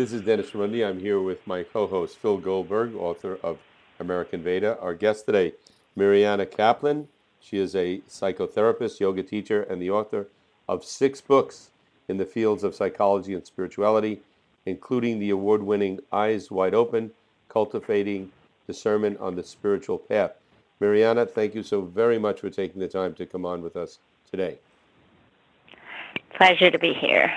This is Dennis Raimondi. I'm here with my co-host Phil Goldberg, author of American Veda. Our guest today, Mariana Caplan. She is a psychotherapist, yoga teacher, and the author of six books in the fields of psychology and spirituality, including the award-winning Eyes Wide Open, Cultivating Discernment on the Spiritual Path. Mariana, thank you so very much for taking the time to come on with us today. Pleasure to be here.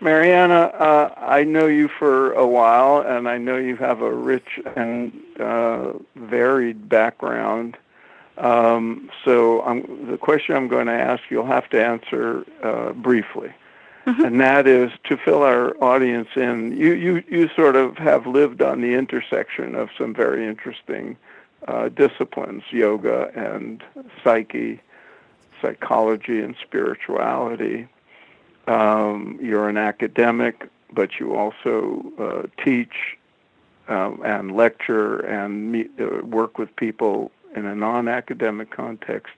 Mariana, uh, I know you for a while, and I know you have a rich and uh, varied background. Um, so I'm, the question I'm going to ask, you'll have to answer uh, briefly. Mm-hmm. And that is to fill our audience in. You, you, you sort of have lived on the intersection of some very interesting uh, disciplines yoga and psyche, psychology and spirituality. Um, you're an academic, but you also uh, teach um, and lecture and meet, uh, work with people in a non-academic context.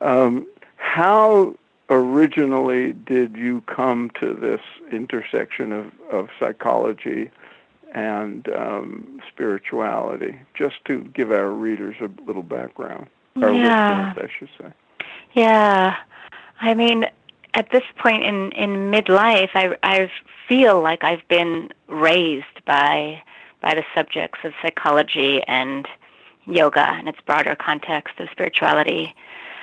Um, how originally did you come to this intersection of, of psychology and um, spirituality? Just to give our readers a little background, our yeah. listeners, I should say. Yeah, I mean, at this point in in midlife, I I feel like I've been raised by by the subjects of psychology and yoga and its broader context of spirituality.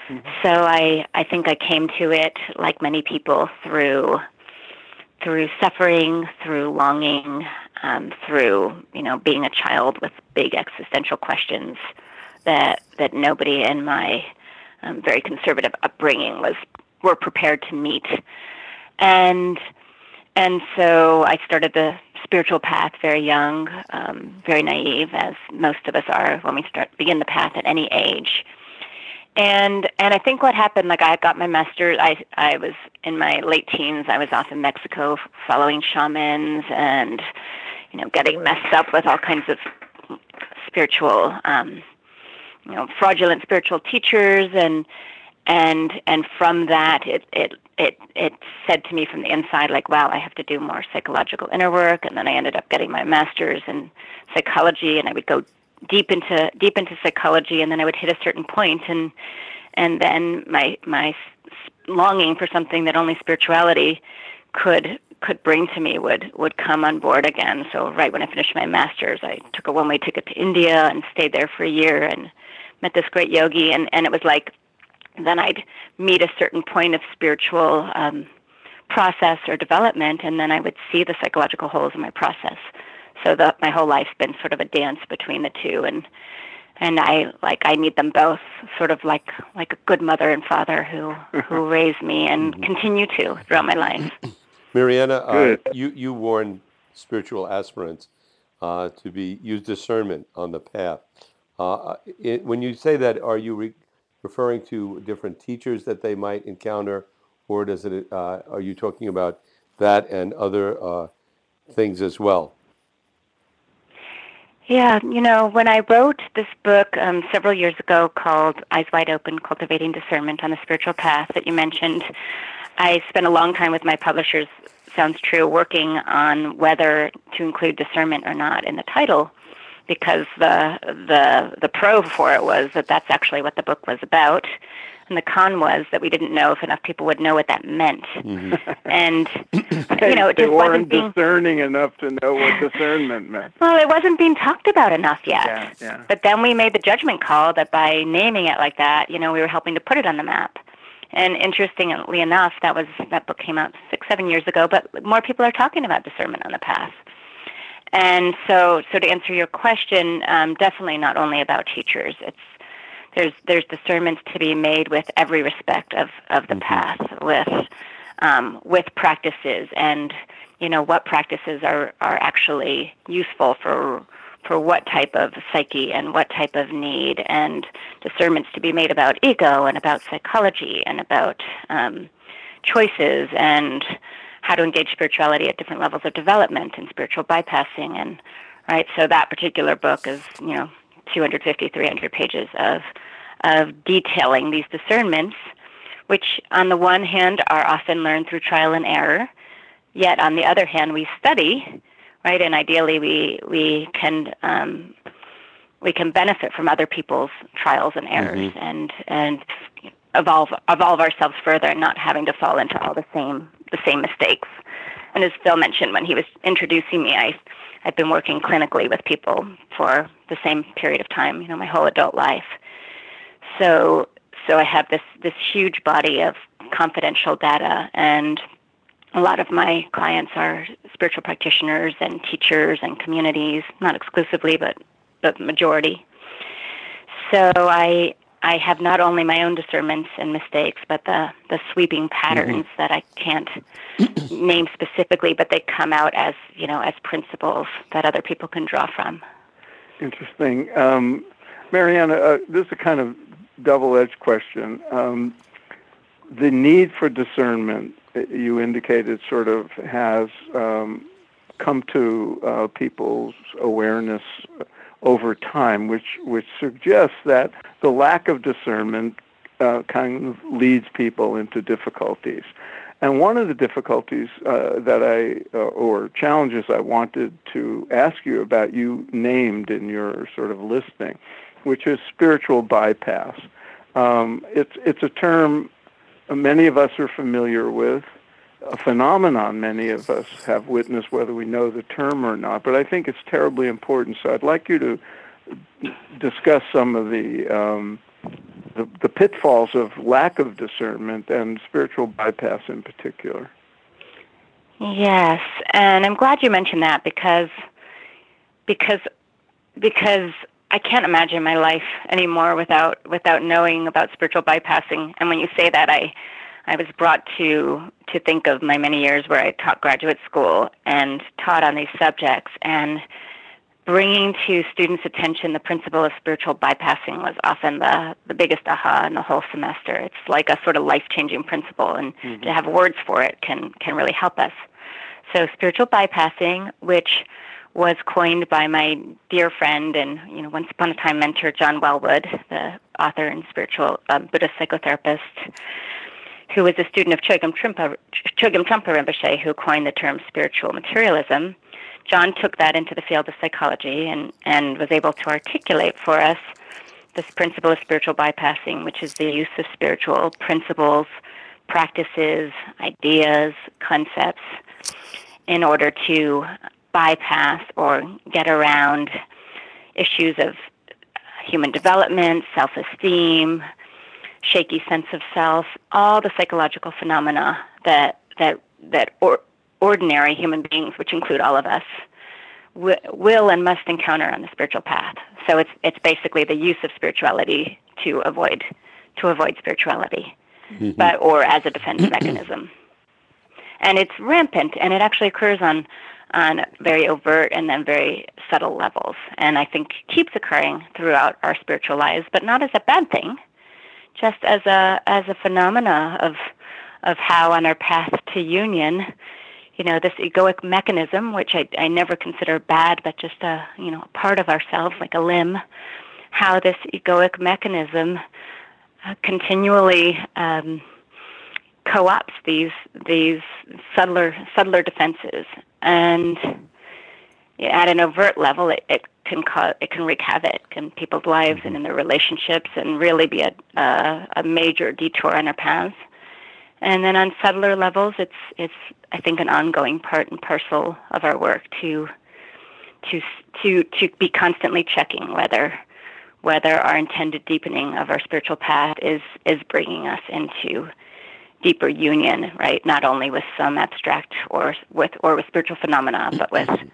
Mm-hmm. So I I think I came to it like many people through through suffering, through longing, um, through you know being a child with big existential questions that that nobody in my um, very conservative upbringing was were prepared to meet. And and so I started the spiritual path very young, um, very naive, as most of us are when we start begin the path at any age. And and I think what happened, like I got my master's. I I was in my late teens. I was off in Mexico following shamans and you know getting messed up with all kinds of spiritual, um, you know, fraudulent spiritual teachers and and and from that it it it it said to me from the inside like wow i have to do more psychological inner work. And then i ended up getting my masters in psychology and i would go deep into deep into psychology and then i would hit a certain point and and then my my longing for something that only spirituality could could bring to me would would come on board again. So right when i finished my masters i took a one way ticket to india and stayed there for a year and met this great yogi. And and it was like then I'd meet a certain point of spiritual um, process or development, and then I would see the psychological holes in my process. So that my whole life's been sort of a dance between the two, and and I like I need them both, sort of like like a good mother and father who who raised me and mm-hmm. continue to throughout my life. Mariana, uh, you you warn spiritual aspirants uh, to be use discernment on the path. Uh, it, when you say that, are you re- referring to different teachers that they might encounter, or does it? Uh, are you talking about that and other uh, things as well? Yeah, you know, when I wrote this book um, several years ago called Eyes Wide Open Cultivating Discernment on the Spiritual Path that you mentioned, I spent a long time with my publishers, sounds true, working on whether to include discernment or not in the title because the the the pro for it was that that's actually what the book was about, and the con was that we didn't know if enough people would know what that meant, mm-hmm. and you know it just wasn't being discerning enough to know what discernment meant. Well, it wasn't being talked about enough yet. Yeah, yeah. But then we made the judgment call that by naming it like that, you know, we were helping to put it on the map. And interestingly enough, that was that book came out six, seven years ago, but more people are talking about discernment on the path. And so, so to answer your question, um, definitely not only about teachers. It's there's there's discernments to be made with every respect of of the mm-hmm. path, with um, with practices, and you know what practices are are actually useful for for what type of psyche and what type of need, and discernments to be made about ego and about psychology and about um, choices and how to engage spirituality at different levels of development and spiritual bypassing and right so that particular book is you know 250 300 pages of of detailing these discernments which on the one hand are often learned through trial and error yet on the other hand we study right? And ideally, we we can um, we can benefit from other people's trials and errors, mm-hmm. and and evolve evolve ourselves further, and not having to fall into all the same the same mistakes. And as Phil mentioned when he was introducing me, I I've been working clinically with people for the same period of time, you know, my whole adult life. So so I have this this huge body of confidential data and a lot of my clients are spiritual practitioners and teachers and communities, not exclusively, but but majority. So I I have not only my own discernments and mistakes, but the the sweeping patterns mm-hmm. that I can't name specifically, but they come out as you know as principles that other people can draw from. Interesting, um, Mariana. Uh, this is a kind of double-edged question. Um, the need for discernment, you indicated, sort of has um, come to uh, people's awareness over time, which which suggests that the lack of discernment uh, kind of leads people into difficulties. And one of the difficulties uh, that I, uh, or challenges I wanted to ask you about, you named in your sort of listing, which is spiritual bypass. Um, it's it's a term many of us are familiar with a phenomenon many of us have witnessed, whether we know the term or not. But I think it's terribly important. So I'd like you to discuss some of the um, the, the pitfalls of lack of discernment and spiritual bypass in particular. Yes, and I'm glad you mentioned that because because because I can't imagine my life anymore without without knowing about spiritual bypassing. And when you say that, I I was brought to to think of my many years where I taught graduate school and taught on these subjects and bringing to students' attention the principle of spiritual bypassing was often the, the biggest aha in the whole semester. It's like a sort of life changing principle, and mm-hmm. to have words for it can, can really help us. So, spiritual bypassing, which was coined by my dear friend and you know once upon a time mentor John Welwood, the author and spiritual um, Buddhist psychotherapist, who was a student of Chogyam Trungpa, Chogyam Rinpoche, who coined the term spiritual materialism. John took that into the field of psychology and, and was able to articulate for us this principle of spiritual bypassing, which is the use of spiritual principles, practices, ideas, concepts in order to bypass or get around issues of human development, self esteem, shaky sense of self, all the psychological phenomena that that that or, ordinary human beings, which include all of us, w- will and must encounter on the spiritual path. So it's it's basically the use of spirituality to avoid to avoid spirituality, mm-hmm. but or as a defense mechanism. And it's rampant, and it actually occurs on on very overt and then very subtle levels, and I think keeps occurring throughout our spiritual lives, but not as a bad thing just as a as a phenomena of of how on our path to union, you know, this egoic mechanism, which I, I never consider bad, but just a you know part of ourselves, like a limb, how this egoic mechanism uh, continually um, co-ops these these subtler subtler defenses, and at an overt level, it, it can cause it can wreak havoc in people's lives and mm-hmm. in their relationships, and really be a a, a major detour on our paths. And then on subtler levels, it's it's I think an ongoing part and parcel of our work to to to to be constantly checking whether whether our intended deepening of our spiritual path is is bringing us into deeper union, right? Not only with some abstract or with or with spiritual phenomena, but with mm-hmm.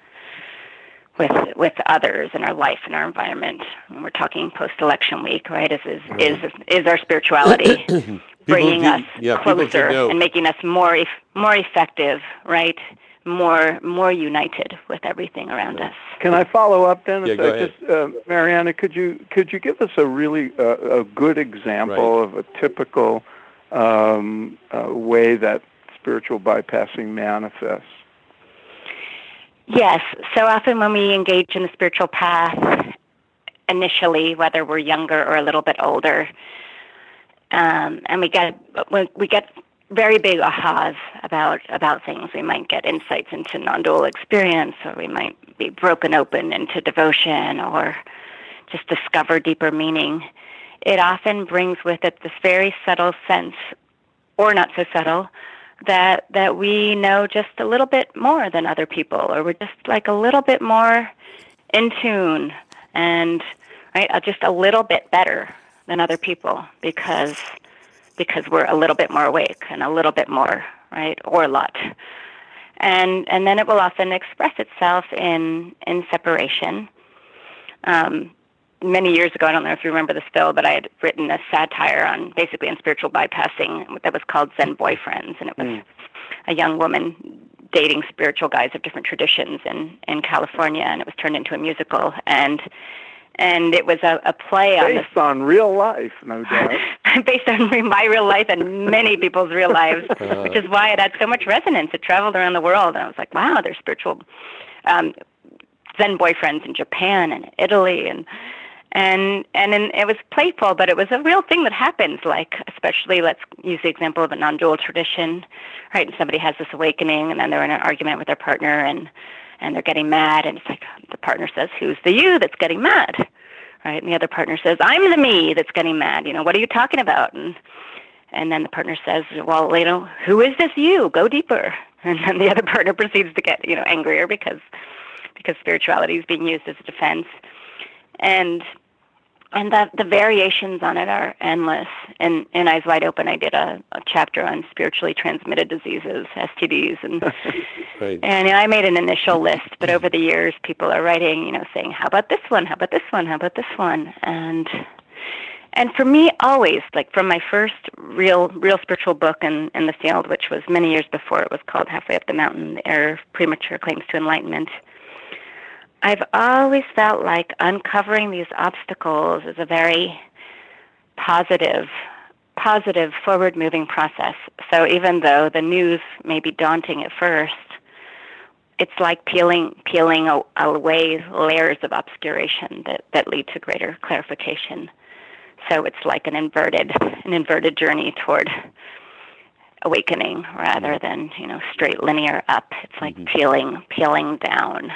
With with others in our life and our environment. And we're talking post-election week, right? Is is is, is our spirituality bringing us yeah, closer and making us more more effective, right? More more united with everything around us. Can I follow up then? Yeah, go ahead. Just, uh, Mariana, could you could you give us a really uh, a good example right. of a typical um, uh, way that spiritual bypassing manifests? Yes. So often when we engage in the spiritual path, initially, whether we're younger or a little bit older, um, and we get we get very big ahas about about things. We might get insights into non-dual experience, or we might be broken open into devotion, or just discover deeper meaning. It often brings with it this very subtle sense, or not so subtle, that that we know just a little bit more than other people, or we're just like a little bit more in tune, and right, uh, just a little bit better than other people because because we're a little bit more awake and a little bit more right or a lot. And and then it will often express itself in in separation. Um, many years ago i don't know if you remember this phil but i had written a satire on basically on spiritual bypassing that was called zen boyfriends and it was mm. a young woman dating spiritual guys of different traditions in in california and it was turned into a musical and and it was a, a play based on based on real life, no doubt. based on my real life and many people's real lives, uh, which is why it had so much resonance. It traveled around the world, and I was like, wow, there's spiritual um, Zen boyfriends in Japan and Italy, and and and in, it was playful, but it was a real thing that happens. Like, especially, let's use the example of a non-dual tradition, right? And somebody has this awakening, and then they're in an argument with their partner, and and they're getting mad and it's like the partner says who's the you that's getting mad? Right? And the other partner says i'm the me that's getting mad you know what are you talking about? And and then the partner says well you know who is this you? Go deeper. And then the other partner proceeds to get you know angrier because because spirituality is being used as a defense. And and the the variations on it are endless. And in Eyes Wide Open, I did a, a chapter on spiritually transmitted diseases, STDs, and right. and I made an initial list. But over the years, people are writing, you know, saying, "How about this one? How about this one? How about this one?" And and for me, always like from my first real real spiritual book in in the field, which was many years before it was called Halfway Up the Mountain: The Error of Premature Claims to Enlightenment I've always felt like uncovering these obstacles is a very positive, positive, forward moving process. So even though the news may be daunting at first, it's like peeling peeling away layers of obscuration that, that lead to greater clarification. So it's like an inverted an inverted journey toward awakening rather than you know straight linear up. It's like mm-hmm. peeling peeling down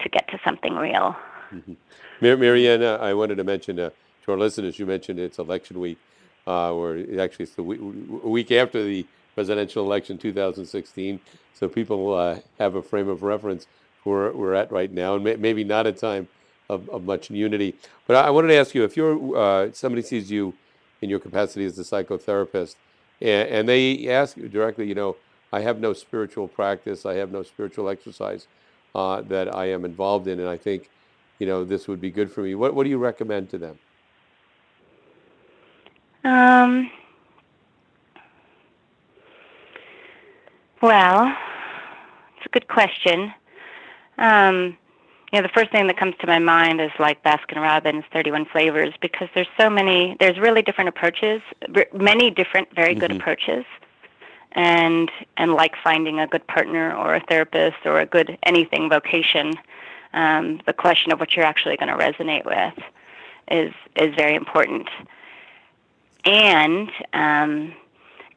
to get to something real. Mm-hmm. Mar- Mariana, I wanted to mention uh, to our listeners, you mentioned it's election week, uh, or actually it's the week, week after the presidential election 2016. So people uh, have a frame of reference where we're at right now, and may- maybe not a time of, of, much unity. But I, I wanted to ask you if you're uh, somebody sees you in your capacity as a psychotherapist, and, and they ask you directly, you know, I have no spiritual practice, I have no spiritual exercise uh, that I am involved in, and I think, you know, this would be good for me. What What do you recommend to them? Um. Well, it's a good question. Um, you know, the first thing that comes to my mind is like Baskin Robbins 31 flavors because there's so many, there's really different approaches, many different, very good mm-hmm. approaches and and like finding a good partner or a therapist or a good anything vocation, um, the question of what you're actually going to resonate with is is very important. And um,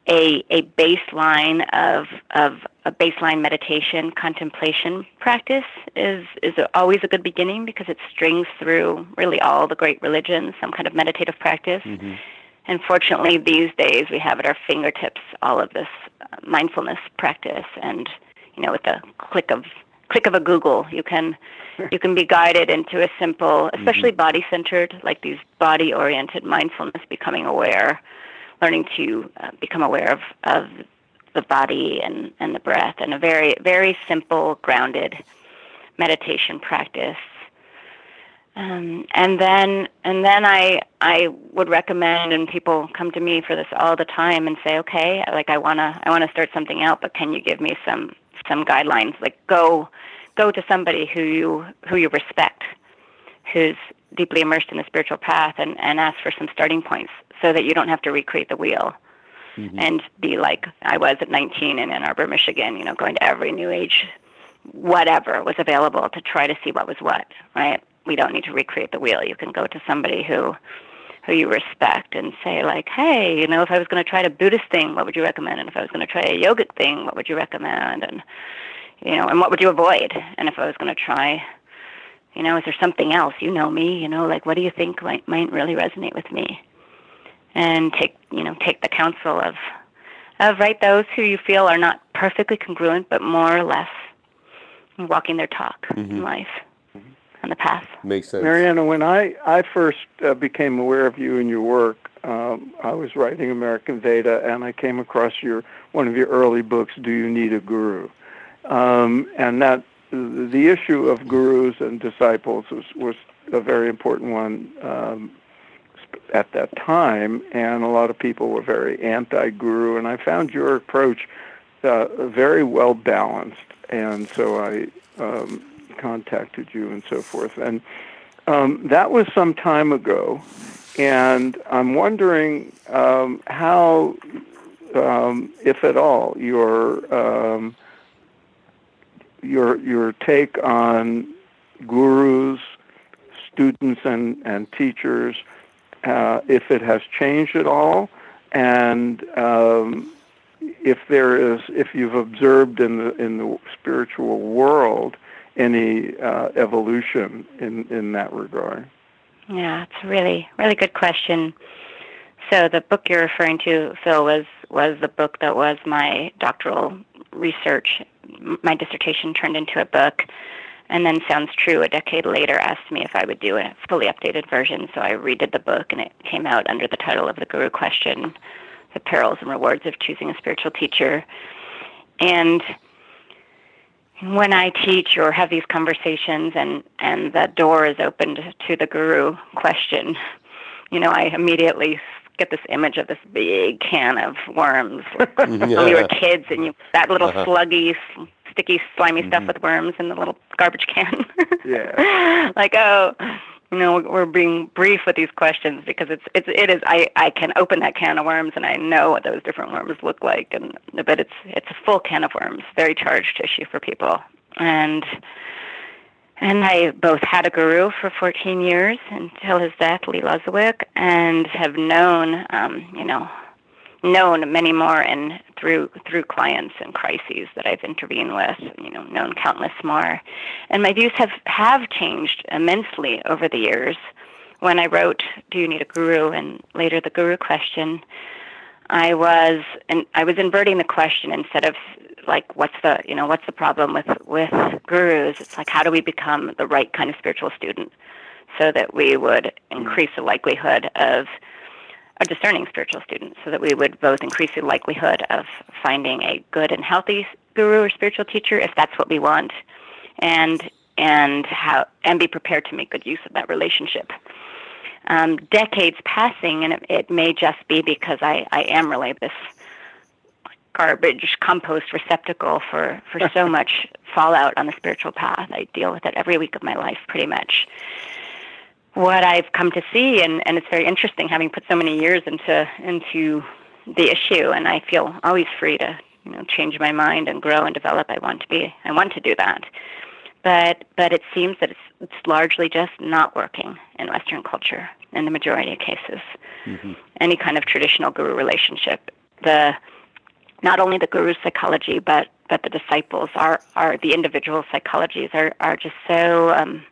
a a baseline of of a baseline meditation contemplation practice is is always a good beginning because it strings through really all the great religions some kind of meditative practice. Mm-hmm. And fortunately, these days we have at our fingertips all of this mindfulness practice, and you know, with the click of click of a Google, you can you can be guided into a simple, especially mm-hmm. body centered, like these body oriented mindfulness, becoming aware, learning to uh, become aware of of the body and and the breath, and a very very simple, grounded meditation practice um, and then and then I I would recommend and people come to me for this all the time and say, okay, like I wanna I wanna start something out, but can you give me some some guidelines? Like go go to somebody who you who you respect, who's deeply immersed in the spiritual path, and and ask for some starting points so that you don't have to recreate the wheel. Mm-hmm. And be like I was at 19 in Ann Arbor, Michigan, you know, going to every New Age, whatever was available to try to see what was what, right? We don't need to recreate the wheel. You can go to somebody who who you respect and say like, hey, you know, if I was going to try a Buddhist thing, what would you recommend? And if I was going to try a yogic thing, what would you recommend? And you know, and what would you avoid? And if I was going to try, you know, is there something else? You know me, you know, like what do you think might might really resonate with me? And take you know take the counsel of of right those who you feel are not perfectly congruent, but more or less walking their talk mm-hmm. in life on the path. Makes sense. Mariana, when I, I first uh, became aware of you and your work, um, I was writing American Veda, and I came across your one of your early books, Do You Need a Guru? Um, and that the issue of gurus and disciples was, was a very important one um, at that time, and a lot of people were very anti-guru, and I found your approach uh, very well balanced, and so I um, contacted you and so forth. And um, that was some time ago, and I'm wondering um, how, um, if at all, your um, your your take on gurus, students, and and teachers, uh, if it has changed at all, and um, if there is, if you've observed in the in the spiritual world any uh, evolution in, in that regard? Yeah, it's a really, really good question. So the book you're referring to, Phil, was was the book that was my doctoral research. My dissertation turned into a book, and then Sounds True a decade later asked me if I would do a fully updated version. So I redid the book, and it came out under the title of the Guru Question: The Perils and Rewards of Choosing a Spiritual Teacher. And when I teach or have these conversations and, and the door is opened to the guru question, you know, I immediately get this image of this big can of worms yeah. when we were kids and you that little uh-huh. sluggy, sticky, slimy mm-hmm. stuff with worms in the little garbage can. yeah. like, oh, you know we're being brief with these questions because it's it's it is I I can open that can of worms and I know what those different worms look like and but it's it's a full can of worms, very charged issue for people. And and I both had a guru for 14 years until his death, Lee Lozowick, and have known, um, you know, known many more and through through clients and crises that I've intervened with, you know, known countless more. And my views have, have changed immensely over the years. When I wrote Do You Need a Guru and later the Guru question, I was and I was inverting the question instead of like what's the you know, what's the problem with with gurus? It's like how do we become the right kind of spiritual student so that we would mm. increase the likelihood of a discerning spiritual student so that we would both increase the likelihood of finding a good and healthy guru or spiritual teacher if that's what we want and and how and be prepared to make good use of that relationship. Um, decades passing and it, it, may just be because I, I am really this garbage compost receptacle for, for so much fallout on the spiritual path. I deal with it every week of my life pretty much what I've come to see, and, and it's very interesting having put so many years into into the issue, and I feel always free to you know change my mind and grow and develop. I want to be, I want to do that, but but it seems that it's it's largely just not working in Western culture in the majority of cases. Mm-hmm. Any kind of traditional guru relationship, the not only the guru's psychology, but but the disciples are are the individual psychologies are are just so. Um,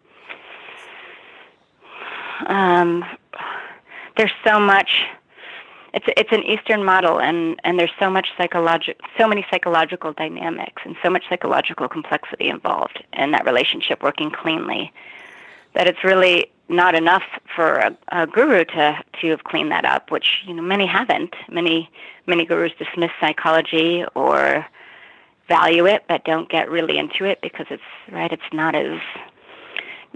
um, there's so much. It's it's an Eastern model, and and there's so much psychological, so many psychological dynamics, and so much psychological complexity involved in that relationship working cleanly, that it's really not enough for a, a guru to to have cleaned that up, which you know many haven't. Many many gurus dismiss psychology or value it, but don't get really into it because it's right. It's not as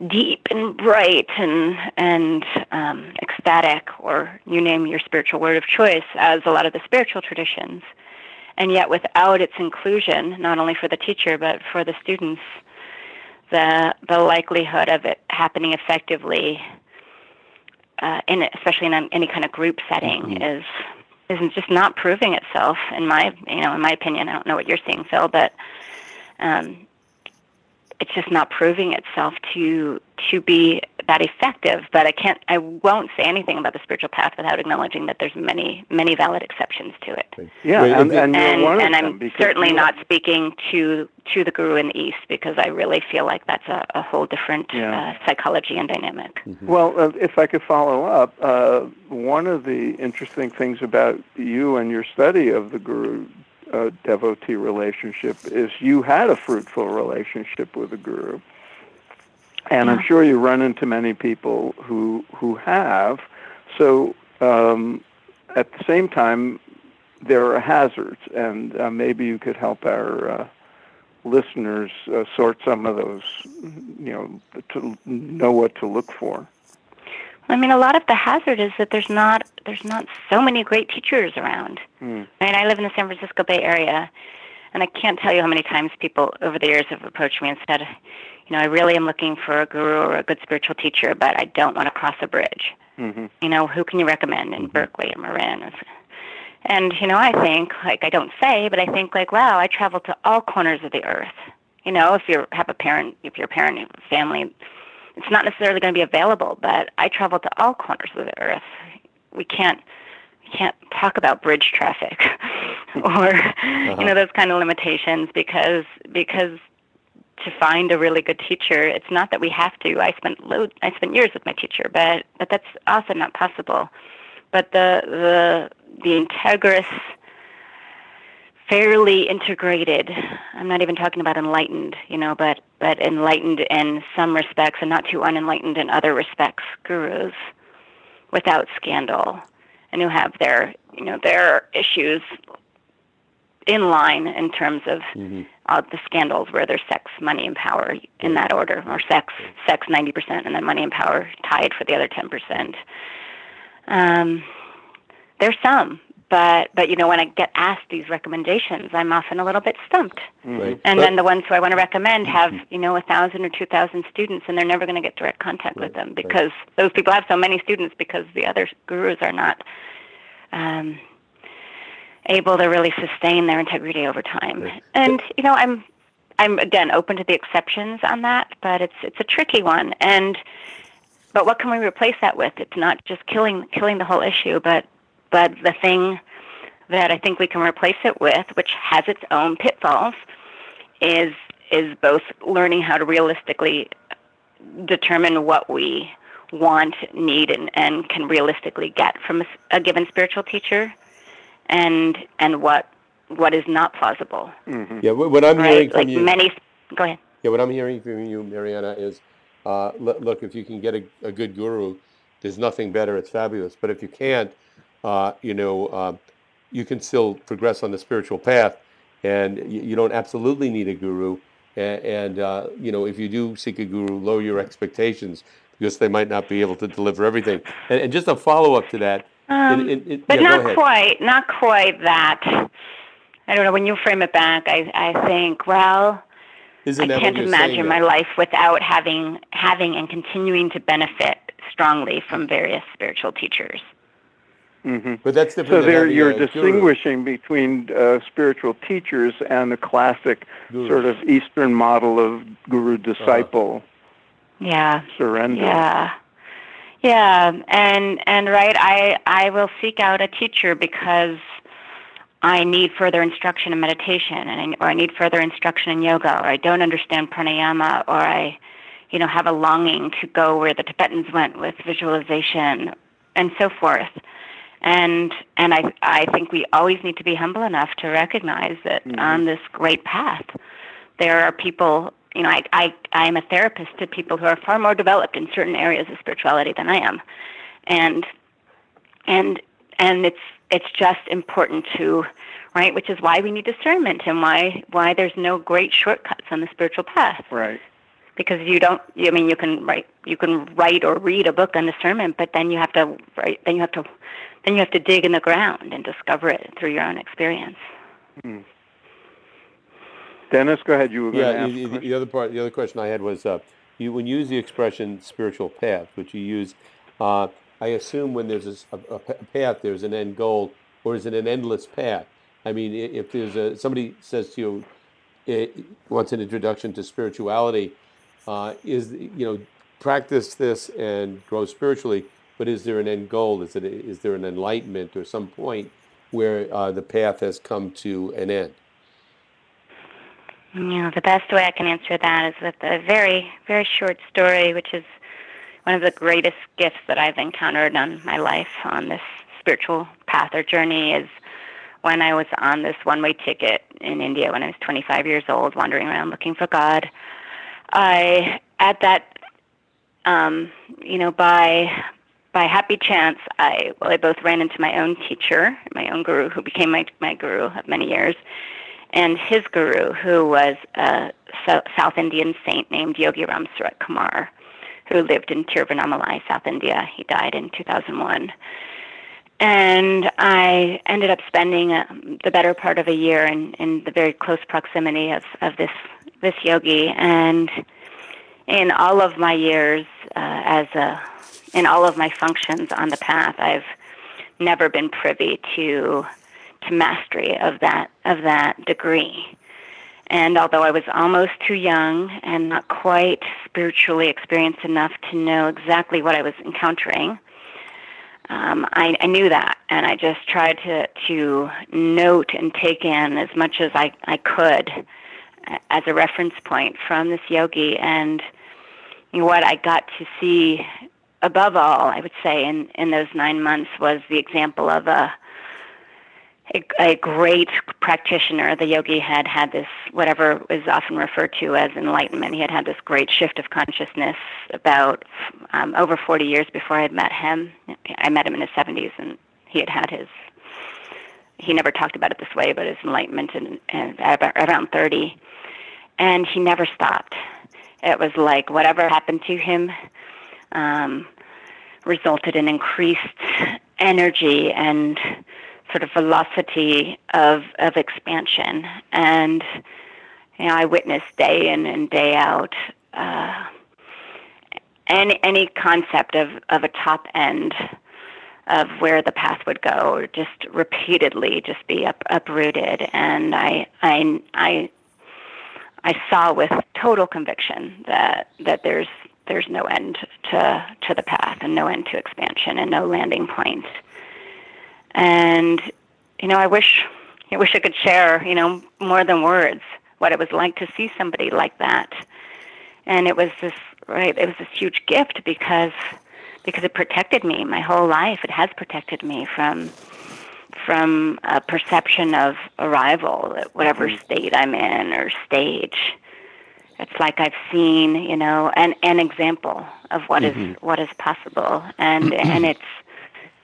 deep and bright and and um, ecstatic, or you name your spiritual word of choice, as a lot of the spiritual traditions. And yet, without its inclusion, not only for the teacher but for the students, the the likelihood of it happening effectively, uh, in especially in any kind of group setting, mm-hmm. is is just not proving itself. In my you know, in my opinion, I don't know what you're seeing, Phil, but um, it's just not proving itself to to be that effective. But I can't, I won't say anything about the spiritual path without acknowledging that there's many, many valid exceptions to it. Yeah, Wait, and, if and, And, and I'm certainly you- not speaking to to the guru in the East because I really feel like that's a, a whole different Yeah. uh, psychology and dynamic. Well, uh, if I could follow up, uh, one of the interesting things about you and your study of the guru uh, devotee relationship is you had a fruitful relationship with the guru. And I'm sure you run into many people who who have. So um, at the same time, there are hazards, and uh, maybe you could help our uh, listeners uh, sort some of those, you know, to know what to look for. I mean, a lot of the hazard is that there's not there's not so many great teachers around. Mm. I mean, I live in the San Francisco Bay Area, and I can't tell you how many times people over the years have approached me and said, you know, I really am looking for a guru or a good spiritual teacher, but I don't want to cross a bridge. hmm You know, who can you recommend in Berkeley or Marin? And you know, I think like I don't say, but I think like, wow, I travel to all corners of the earth. You know, if you have a parent, if you're a parent, family, it's not necessarily going to be available. But I travel to all corners of the earth. We can't we can't talk about bridge traffic or you know uh-huh. those kind of limitations because because to find a really good teacher, it's not that we have to. I spent load, I spent years with my teacher, but but that's also not possible. But the the the integrous, fairly integrated. I'm not even talking about enlightened, you know, but but enlightened in some respects and not too unenlightened in other respects. Gurus without scandal, and who have their you know their issues in line in terms of Mhm. uh, the scandals where there's sex, money, and power in that order, or sex, sex 90%, and then money and power tied for the other 10%. Um, there's some, but but you know when I get asked these recommendations, I'm often a little bit stumped. Right. And But- then the ones who I want to recommend have you know a thousand or two thousand students, and they're never going to get direct contact with them because those people have so many students because the other gurus are not. Um, able to really sustain their integrity over time. Right. And you know, I'm I'm again open to the exceptions on that, but it's it's a tricky one. And but what can we replace that with? It's not just killing killing the whole issue, but but the thing that I think we can replace it with, which has its own pitfalls, is is both learning how to realistically determine what we want, need, and, and can realistically get from a given spiritual teacher, and and what what is not plausible. hmm Yeah, what what I'm hearing Right? from Like you. many. Go ahead. Yeah, what I'm hearing from you, Mariana, is uh, look, look, if you can get a, a good guru, there's nothing better. It's fabulous. But if you can't, uh, you know, uh, you can still progress on the spiritual path, and you, you don't absolutely need a guru. And, and uh, you know, if you do seek a guru, lower your expectations because they might not be able to deliver everything. And, and just a follow up to that. Um, in- in- in- but yeah, not quite. Not quite that. I don't know. When you frame it back, I I think well. Isn't I can't imagine my life without having having and continuing to benefit strongly from various spiritual teachers. Hmm But that's different. So there, having you're a guru. distinguishing between uh, spiritual teachers and the classic Guru. sort of Eastern model of guru disciple Yeah. surrender. Yeah. Yeah, and and right, I I will seek out a teacher because I need further instruction in meditation, and I, or I need further instruction in yoga, or I don't understand pranayama, or I, you know, have a longing to go where the Tibetans went with visualization, and so forth. And and I I think we always need to be humble enough to recognize that mm-hmm. on this great path, there are people. You know, I I I am a therapist to people who are far more developed in certain areas of spirituality than I am, and and and it's it's just important to right which is why we need discernment and why why there's no great shortcuts on the spiritual path Right. because you don't i mean you can write you can write or read a book on discernment but then you have to write then you have to then you have to dig in the ground and discover it through your own experience Dennis, go ahead. You were going to Yeah, ask. the, the- other part, the other question I had was, uh, you when you use the expression spiritual path, which you use, uh, I assume when there's a, pa- path, there's an end goal, or is it an endless path? I mean, if there's a somebody says to you, eh, wants an introduction to spirituality, uh, is you know, practice this and grow spiritually, but is there an end goal? Is it is there an enlightenment or some point where uh, the path has come to an end? You know, the best way I can answer that is with a very, very short story, which is one of the greatest gifts that I've encountered on my life on this spiritual path or journey is when I was on this one way ticket in India when I was 25 years old, wandering around looking for God. I, at that, um, you know, by by happy chance, I well, I both ran into my own teacher, my own guru, who became my my guru of many years, and his guru, who was a South Indian saint named Yogi Ram Kumar, who lived in Tiruvannamalai, South India. He died in 2001. And I ended up spending uh, the better part of a year in, in the very close proximity of, of this this yogi. And in all of my years uh, as a in all of my functions on the path, I've never been privy to to mastery of that of that degree. And although I was almost too young and not quite spiritually experienced enough to know exactly what I was encountering, um, I, I knew that, and I just tried to to note and take in as much as I I could as a reference point from this yogi. And what I got to see above all, I would say, in in those nine months was the example of a a, a great practitioner. The yogi had had this, whatever is often referred to as enlightenment. He had had this great shift of consciousness about um, over 40 years before I had met him. I met him in his 70s, and he had had his. He never talked about it this way, but his enlightenment in, in, around 30, and he never stopped. It was like whatever happened to him um, resulted in increased energy and sort of velocity of of expansion, and you know I witnessed day in and day out uh, any any concept of of a top end of where the path would go, just repeatedly just be up, uprooted, and I I I I saw with total conviction that that there's there's no end to to the path and no end to expansion and no landing point. And you know, I wish I wish I could share, you know, more than words what it was like to see somebody like that. And it was this right, it was this huge gift because because it protected me my whole life. It has protected me from from a perception of arrival at whatever mm-hmm. state I'm in or stage. It's like I've seen, you know, an an example of what mm-hmm. is what is possible, and and it's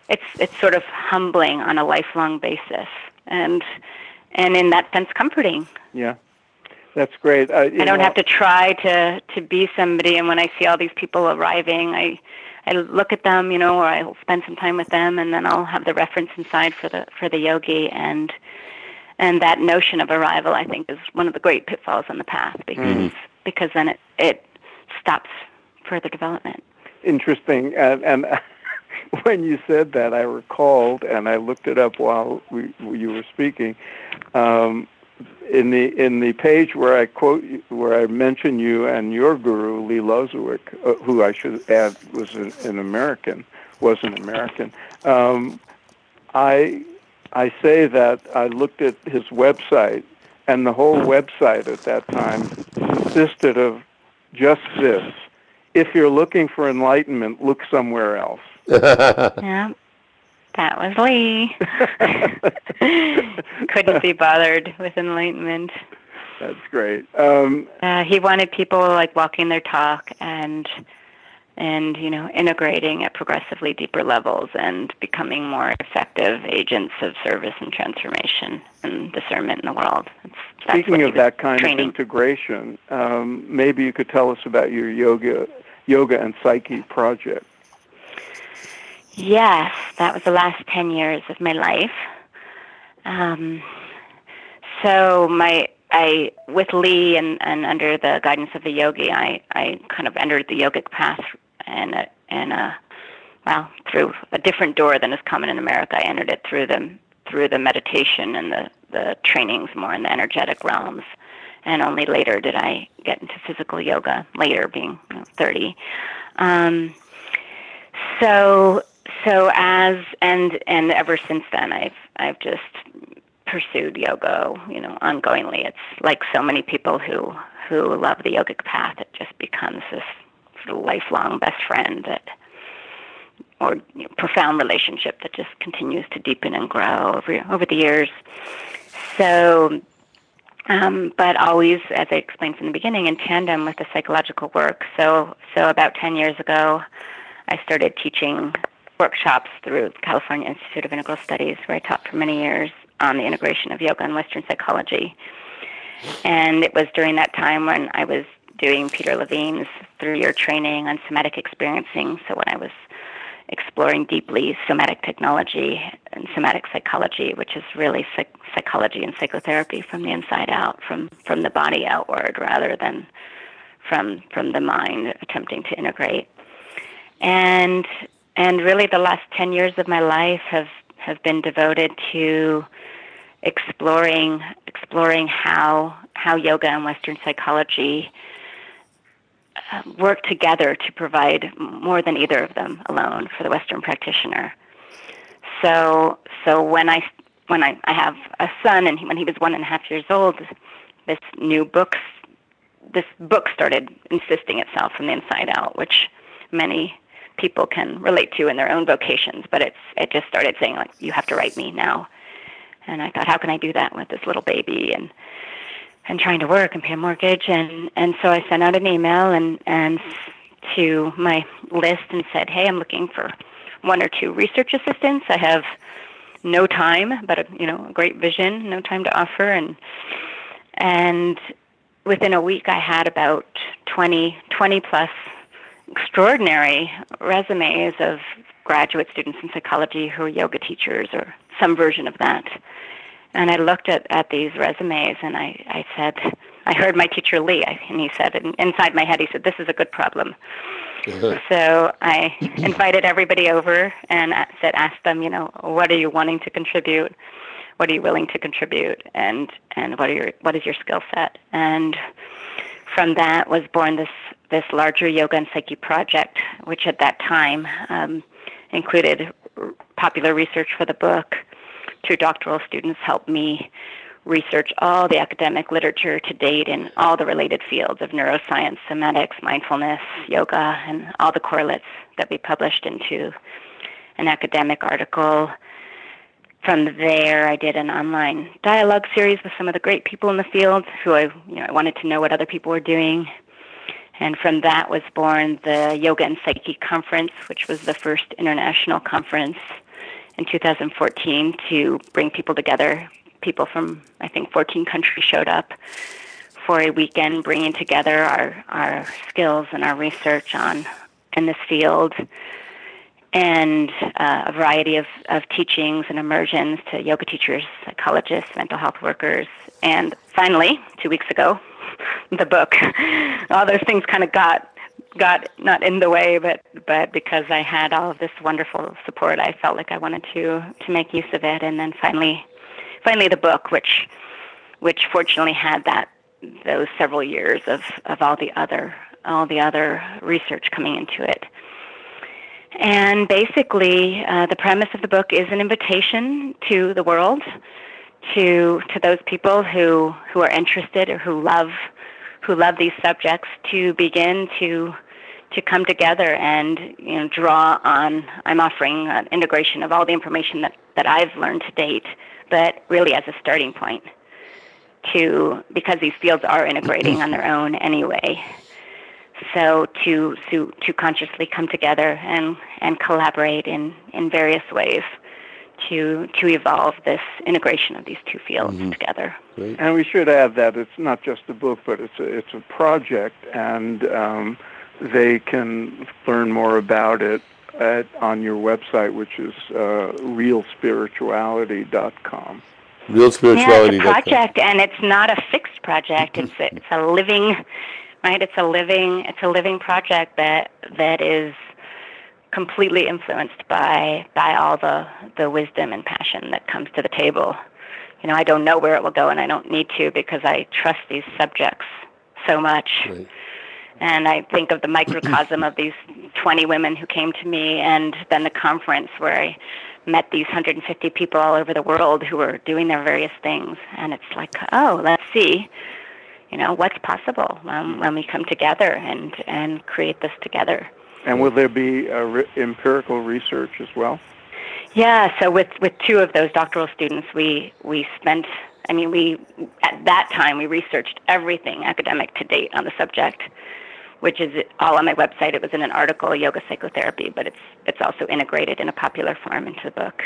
it's it's sort of humbling on a lifelong basis, and and in that sense, comforting. Yeah, that's great. Uh, I don't know, have to try to to be somebody, and when I see all these people arriving, I I look at them, you know, or I'll spend some time with them, and then I'll have the reference inside for the for the yogi, and and that notion of arrival, I think, is one of the great pitfalls on the path because mm. because then it it stops further development. Interesting, and and when you said that, I recalled, and I looked it up while we, you were speaking. Um, in the in the page where I quote where I mention you and your guru Lee Lozowick, uh, who I should add was an, an American, was an American. Um, I I say that I looked at his website, and the whole website at that time consisted of just this: if you're looking for enlightenment, look somewhere else. yeah. That was Lee. Couldn't be bothered with enlightenment. That's great. Um, uh, he wanted people like walking their talk and and you know integrating at progressively deeper levels and becoming more effective agents of service and transformation and discernment in the world. That's, Speaking of that kind training. of integration, um, maybe you could tell us about your yoga yoga and psyche project. Yes, that was the last 10 years of my life. Um, so my I with Lee and, and under the guidance of the yogi, I, I kind of entered the yogic path and a, and a, well through a different door than is common in America. I entered it through the through the meditation and the the trainings more in the energetic realms, and only later did I get into physical yoga. Later, being you know, 30. Um, so so as and and ever since then, I've I've just pursued yoga, you know, ongoingly. It's like so many people who who love the yogic path. It just becomes this sort of lifelong best friend that, or you know, profound relationship that just continues to deepen and grow over over the years. So, um, but always, as I explained from the beginning, in tandem with the psychological work. So, so about ten years ago, I started teaching workshops through the California Institute of Integral Studies, where I taught for many years on the integration of yoga and Western psychology. And it was during that time when I was doing Peter Levine's three year training on somatic experiencing. So when I was exploring deeply somatic technology and somatic psychology, which is really psych- psychology and psychotherapy from the inside out, from, from the body outward, rather than from from the mind attempting to integrate. And and really, the last ten years of my life have have been devoted to exploring exploring how how yoga and Western psychology Um, work together to provide more than either of them alone for the Western practitioner. So so when I when I, I have a son and he, when he was one and a half years old, this new book this book started insisting itself from the inside out, which many people can relate to in their own vocations. But it's it just started saying like you have to write me now and I thought, how can I do that with this little baby and and trying to work and pay a mortgage and and so I sent out an email and and to my list and said, hey, I'm looking for one or two research assistants. I have no time, but a, you know, a great vision, no time to offer, and and within a week, I had about 20, 20 plus extraordinary resumes of graduate students in psychology who are yoga teachers or some version of that. And I looked at, at these resumes and I, I said, I heard my teacher Lee, and he said, and inside my head, he said, this is a good problem. so I invited everybody over and said, asked them, you know, what are you wanting to contribute? What are you willing to contribute? And, and what, are your, what is your skill set? And from that was born this, this larger yoga and psyche project, which at that time um, included popular research for the book, two doctoral students helped me research all the academic literature to date in all the related fields of neuroscience, somatics, mindfulness, yoga, and all the correlates that we published into an academic article. From there, I did an online dialogue series with some of the great people in the field who I, you know, I wanted to know what other people were doing. And from that was born the Yoga and Psyche Conference, which was the first international conference in 2014 to bring people together. People from, I think, 14 countries showed up for a weekend, bringing together our, our skills and our research on in this field and uh, a variety of, of teachings and immersions to yoga teachers, psychologists, mental health workers, and finally, two weeks ago, the book. All those things kind of got got not in the way, but but because I had all of this wonderful support, I felt like I wanted to to make use of it. And then finally, finally, the book, which which fortunately had that those several years of of all the other all the other research coming into it. And basically, uh, the premise of the book is an invitation to the world, to to those people who who are interested or who love who love these subjects to begin to to come together and you know draw on I'm offering an integration of all the information that, that I've learned to date, but really as a starting point to because these fields are integrating on their own anyway. So to to to consciously come together and, and collaborate in, in various ways to to evolve this integration of these two fields mm-hmm. together. Great. And we should add that it's not just a book, but it's a it's a project, and um, they can learn more about it at, on your website, which is uh, realspirituality.com. Realspirituality. Yeah, it's a project, and it's not a fixed project. It's a, it's a living, right? It's a living it's a living project that that is completely influenced by by all the the wisdom and passion that comes to the table. You know, I don't know where it will go, and I don't need to because I trust these subjects so much. Right. And I think of the microcosm of these 20 women who came to me, and then the conference where I met these 150 people all over the world who were doing their various things. And it's like, oh, let's see, you know, what's possible um, when we come together and, and create this together. And will there be uh, re- empirical research as well? Yeah, so with, with two of those doctoral students, we, we spent, I mean, we, at that time, we researched everything academic to date on the subject which is all on my website. It was in an article, Yoga Psychotherapy, but it's it's also integrated in a popular form into the book.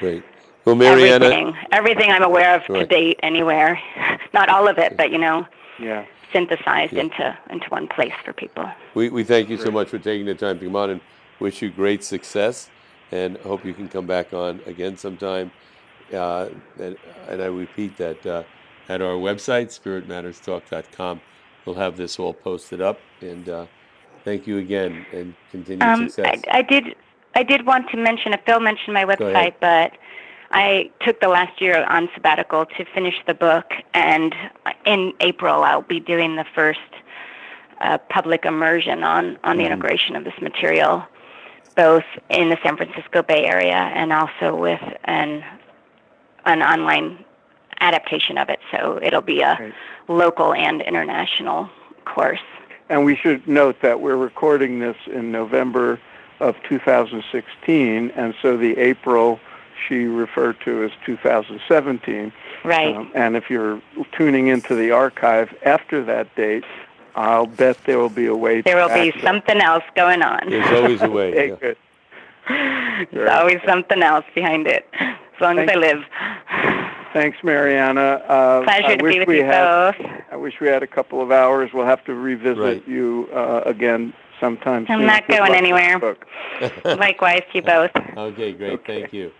Great. Well, Mariana, everything, everything I'm aware of right. to date, anywhere, not all of it, but you know, yeah, synthesized yeah. into into one place for people. We we thank you so much for taking the time to come on and wish you great success, and hope you can come back on again sometime. Uh, and, and I repeat that uh, at our website, spiritmatterstalk.com we'll have this all posted up. And uh, thank you again, and continued um, success. I, I, did. I did want to mention. Phil mentioned my website, but I took the last year on sabbatical to finish the book, and in April I'll be doing the first uh, public immersion on on the mm integration of this material, both in the San Francisco Bay Area and also with an an online adaptation of it. So it'll be a right. local and international course. And we should note that we're recording this in November of 2016, and so the April she referred to as 2017. Right. Um, and if you're tuning into the archive after that date, I'll bet there will be a way. There will be something else going on. There's always a way. okay, yeah. good. There's always something else behind it, as long Thank as I live. Thanks, Mariana. Uh, Pleasure I to wish be with we you had, both. I wish we had a couple of hours. We'll have to revisit Right. you uh, again sometime I'm soon. not Good going anywhere. Likewise to you both. Okay, great. Okay. Thank you.